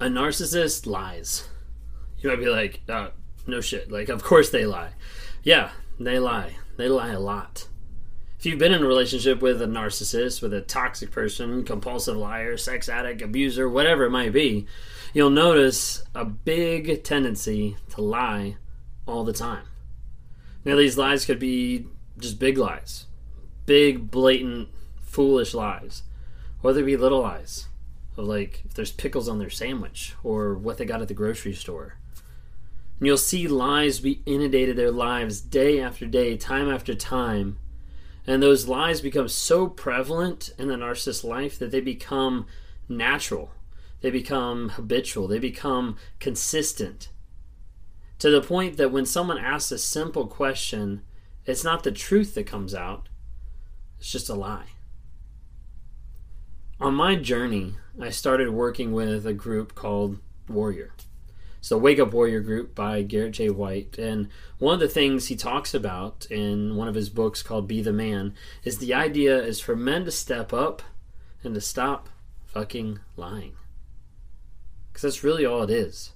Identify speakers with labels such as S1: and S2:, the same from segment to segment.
S1: A narcissist lies. You might be like, uh, no shit. Like, of course they lie. Yeah, they lie. They lie a lot. If you've been in a relationship with a narcissist, with a toxic person, compulsive liar, sex addict, abuser, whatever it might be, you'll notice a big tendency to lie all the time. Now, these lies could be just big lies, big, blatant, foolish lies, or they be little lies of like if there's pickles on their sandwich or what they got at the grocery store. And you'll see lies be inundated their lives day after day, time after time. And those lies become so prevalent in the narcissist's life that they become natural. They become habitual. They become consistent. To the point that when someone asks a simple question, it's not the truth that comes out, it's just a lie. On my journey, I started working with a group called Warrior. It's the Wake Up Warrior group by Garrett J. White. And one of the things he talks about in one of his books called Be the Man is the idea is for men to step up and to stop fucking lying. Because that's really all it is.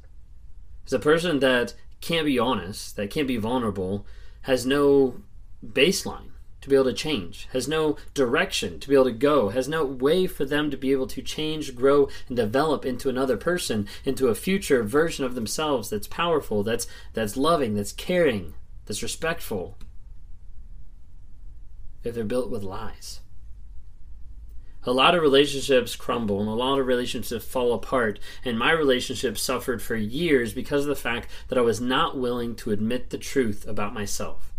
S1: It's a person that can't be honest, that can't be vulnerable, has no baseline to be able to change, has no direction to be able to go, has no way for them to be able to change, grow, and develop into another person, into a future version of themselves that's powerful, that's that's loving, that's caring, that's respectful. If they're built with lies. A lot of relationships crumble and a lot of relationships fall apart, and my relationship suffered for years because of the fact that I was not willing to admit the truth about myself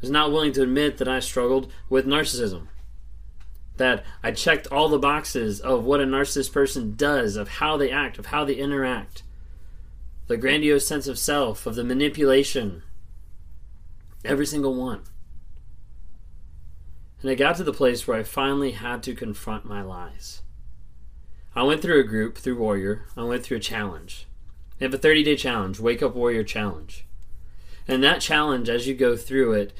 S1: was not willing to admit that I struggled with narcissism. That I checked all the boxes of what a narcissist person does, of how they act, of how they interact. The grandiose sense of self, of the manipulation. Every single one. And I got to the place where I finally had to confront my lies. I went through a group, through Warrior. I went through a challenge. They have a 30 day challenge, Wake Up Warrior Challenge. And that challenge, as you go through it,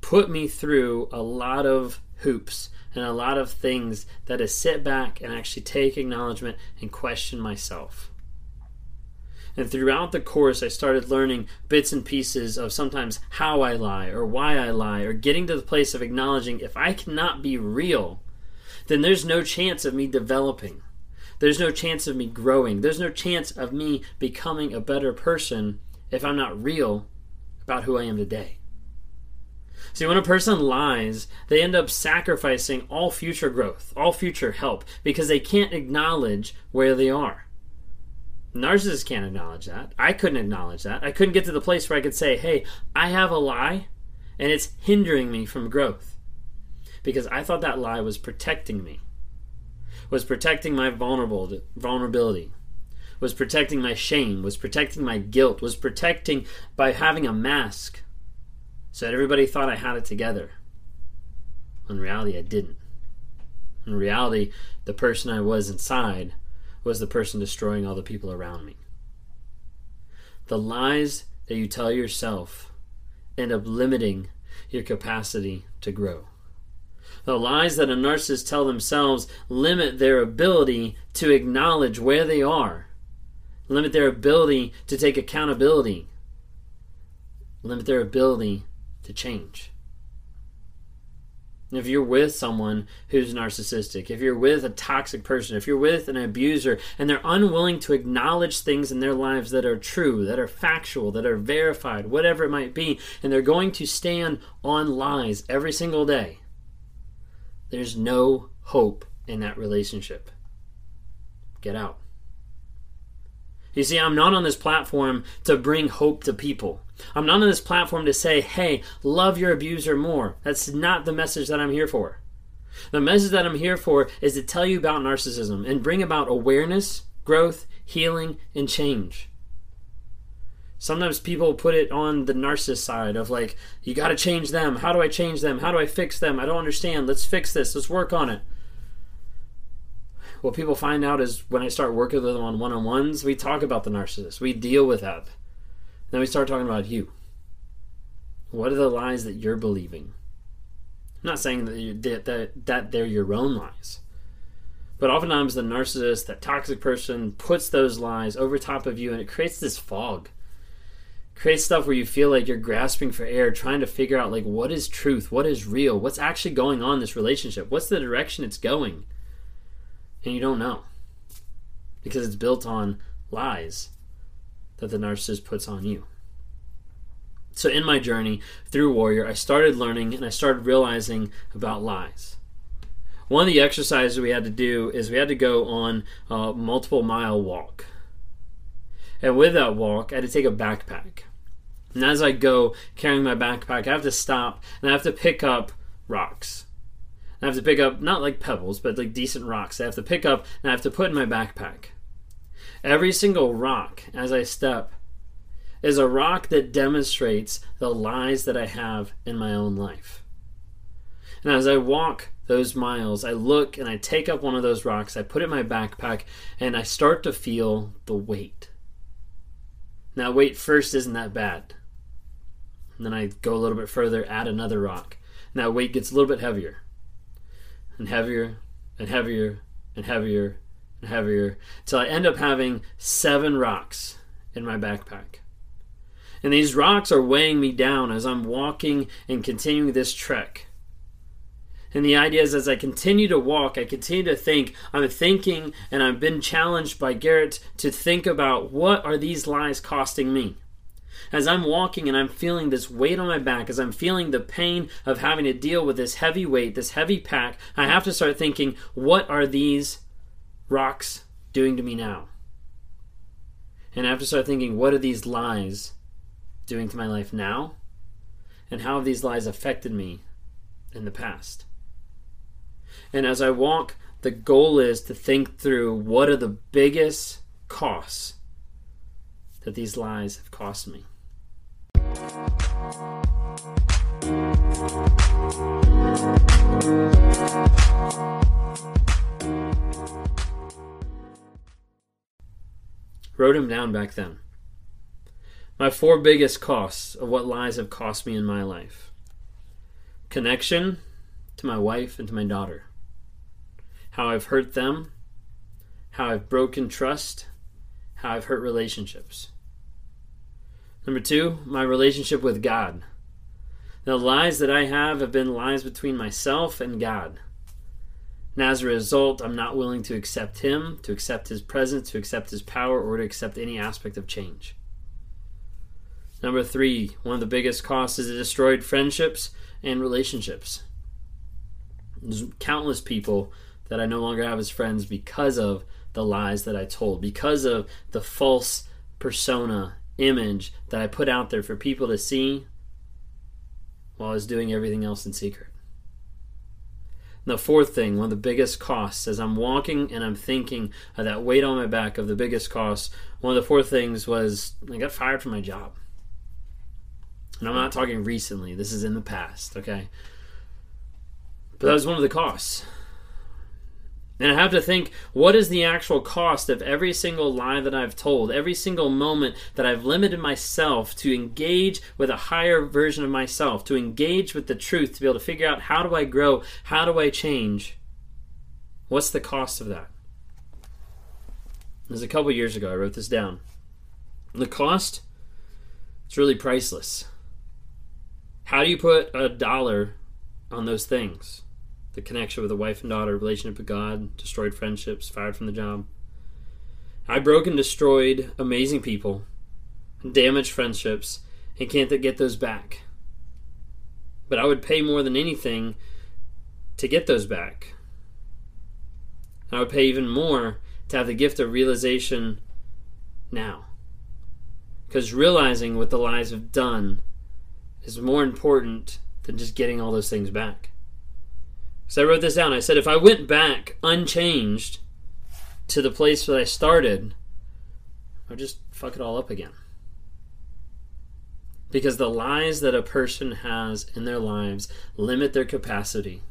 S1: put me through a lot of hoops and a lot of things that is sit back and actually take acknowledgement and question myself. And throughout the course, I started learning bits and pieces of sometimes how I lie or why I lie, or getting to the place of acknowledging if I cannot be real, then there's no chance of me developing. There's no chance of me growing. There's no chance of me becoming a better person if I'm not real about who I am today. See, when a person lies, they end up sacrificing all future growth, all future help, because they can't acknowledge where they are. Narcissists can't acknowledge that. I couldn't acknowledge that. I couldn't get to the place where I could say, hey, I have a lie, and it's hindering me from growth. Because I thought that lie was protecting me, was protecting my vulnerability, was protecting my shame, was protecting my guilt, was protecting by having a mask so that everybody thought I had it together. In reality, I didn't. In reality, the person I was inside was the person destroying all the people around me. The lies that you tell yourself end up limiting your capacity to grow. The lies that a narcissist tell themselves limit their ability to acknowledge where they are limit their ability to take accountability, limit their ability to change. If you're with someone who's narcissistic, if you're with a toxic person, if you're with an abuser, and they're unwilling to acknowledge things in their lives that are true, that are factual, that are verified, whatever it might be, and they're going to stand on lies every single day, there's no hope in that relationship. Get out. You see, I'm not on this platform to bring hope to people. I'm not on this platform to say, hey, love your abuser more. That's not the message that I'm here for. The message that I'm here for is to tell you about narcissism and bring about awareness, growth, healing, and change. Sometimes people put it on the narcissist side of like, you got to change them. How do I change them? How do I fix them? I don't understand. Let's fix this. Let's work on it what people find out is when I start working with them on one on ones, we talk about the narcissist. We deal with that. Then we start talking about you. What are the lies that you're believing? I'm not saying that, you, that, that, they're your own lies. But oftentimes the narcissist, that toxic person, puts those lies over top of you and it creates this fog. It creates stuff where you feel like you're grasping for air, trying to figure out like what is truth, what is real, what's actually going on in this relationship, what's the direction it's going. And you don't know. Because it's built on lies that the narcissist puts on you. So, in my journey through Warrior, I started learning and I started realizing about lies. One of the exercises we had to do is we had to go on a multiple mile walk. And with that walk, I had to take a backpack. And as I go carrying my backpack, I have to stop and I have to pick up rocks. I have to pick up, not like pebbles, but like decent rocks. I have to pick up and I have to put in my backpack. Every single rock as I step is a rock that demonstrates the lies that I have in my own life. And as I walk those miles, I look and I take up one of those rocks, I put it in my backpack, and I start to feel the weight. Now, weight first isn't that bad. And then I go a little bit further, add another rock. Now, weight gets a little bit heavier, and heavier, and heavier, and heavier, and heavier, until I end up having seven rocks in my backpack. And these rocks are weighing me down as I'm walking and continuing this trek. And the idea is as I continue to walk, I continue to think, I'm thinking, and I've been challenged by Garrett to think about what are these lies costing me? As I'm walking and I'm feeling this weight on my back, as I'm feeling the pain of having to deal with this heavy weight, this heavy pack, I have to start thinking, what are these rocks doing to me now? And I have to start thinking, what are these lies doing to my life now? And how have these lies affected me in the past? And as I walk, the goal is to think through what are the biggest costs that these lies have cost me. Wrote him down back then. My four biggest costs of what lies have cost me in my life connection to my wife and to my daughter how I've hurt them, how I've broken trust, how I've hurt relationships. Number two, my relationship with God. The lies that I have have been lies between myself and God. And as a result, I'm not willing to accept Him, to accept His presence, to accept His power, or to accept any aspect of change. Number three, one of the biggest costs is it destroyed friendships and relationships. There's countless people that I no longer have as friends because of the lies that I told, because of the false persona image that I put out there for people to see while I was doing everything else in secret. The fourth thing, one of the biggest costs, as I'm walking and I'm thinking of that weight on my back of the biggest cost, one of the four things was I got fired from my job. And I'm not talking recently, this is in the past, okay? But that was one of the costs. And I have to think, what is the actual cost of every single lie that I've told, every single moment that I've limited myself to engage with a higher version of myself, to engage with the truth, to be able to figure out how do I grow, how do I change? What's the cost of that? It was a couple years ago, I wrote this down. The cost, it's really priceless. How do you put a dollar on those things? The connection with a wife and daughter, relationship with God, destroyed friendships, fired from the job. I broke and destroyed amazing people, damaged friendships, and can't get those back. But I would pay more than anything to get those back. I would pay even more to have the gift of realization now. Because realizing what the lies have done is more important than just getting all those things back. So I wrote this down. I said, if I went back unchanged to the place that I started, I'd just fuck it all up again. Because the lies that a person has in their lives limit their capacity.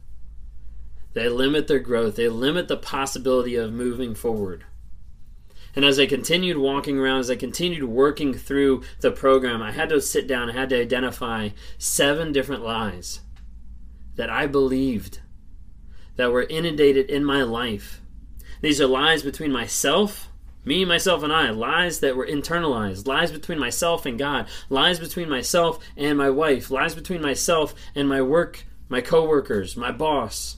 S1: They limit their growth. They limit the possibility of moving forward. And as I continued walking around, as I continued working through the program, I had to sit down, I had to identify seven different lies that I believed that were inundated in my life. These are lies between myself, me, myself, and I, lies that were internalized, lies between myself and God, lies between myself and my wife, lies between myself and my work, my coworkers, my boss,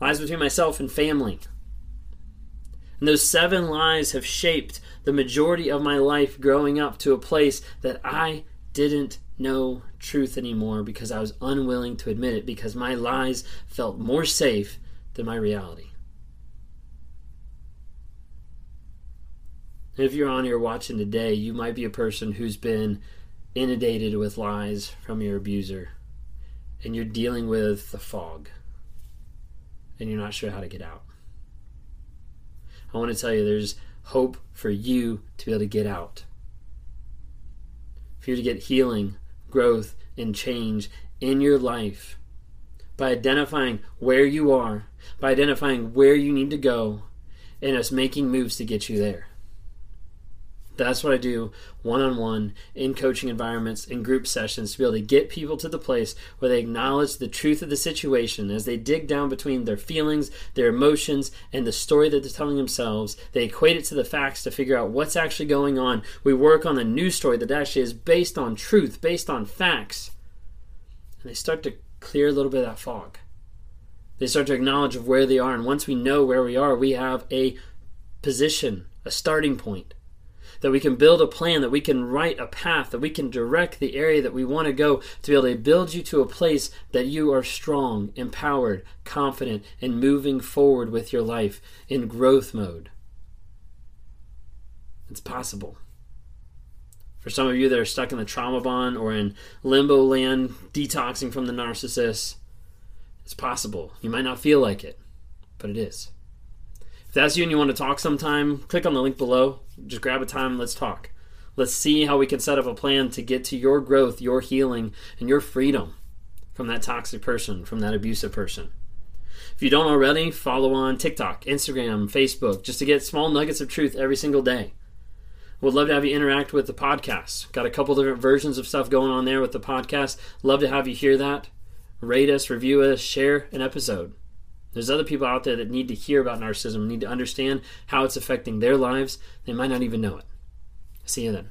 S1: lies between myself and family. And those seven lies have shaped the majority of my life growing up to a place that I didn't know truth anymore because I was unwilling to admit it because my lies felt more safe than my reality. If you're on here watching today, you might be a person who's been inundated with lies from your abuser and you're dealing with the fog and you're not sure how to get out. I want to tell you there's hope for you to be able to get out. For you to get healing, growth, and change in your life by identifying where you are, by identifying where you need to go, and us making moves to get you there. That's what I do one on one in coaching environments, in group sessions, to be able to get people to the place where they acknowledge the truth of the situation as they dig down between their feelings, their emotions, and the story that they're telling themselves. They equate it to the facts to figure out what's actually going on. We work on a new story that actually is based on truth, based on facts. And they start to clear a little bit of that fog. They start to acknowledge of where they are, and once we know where we are, we have a position, a starting point that we can build a plan, that we can write a path, that we can direct the area that we want to go to be able to build you to a place that you are strong, empowered, confident, and moving forward with your life in growth mode. It's possible. For some of you that are stuck in the trauma bond or in limbo land, detoxing from the narcissist, it's possible. You might not feel like it, but it is. If that's you and you want to talk sometime, click on the link below. Just grab a time let's talk. Let's see how we can set up a plan to get to your growth, your healing, and your freedom from that toxic person, from that abusive person. If you don't already, follow on TikTok, Instagram, Facebook, just to get small nuggets of truth every single day. Would love to have you interact with the podcast. Got a couple different versions of stuff going on there with the podcast. Love to have you hear that. Rate us, review us, share an episode. There's other people out there that need to hear about narcissism, need to understand how it's affecting their lives. They might not even know it. See you then.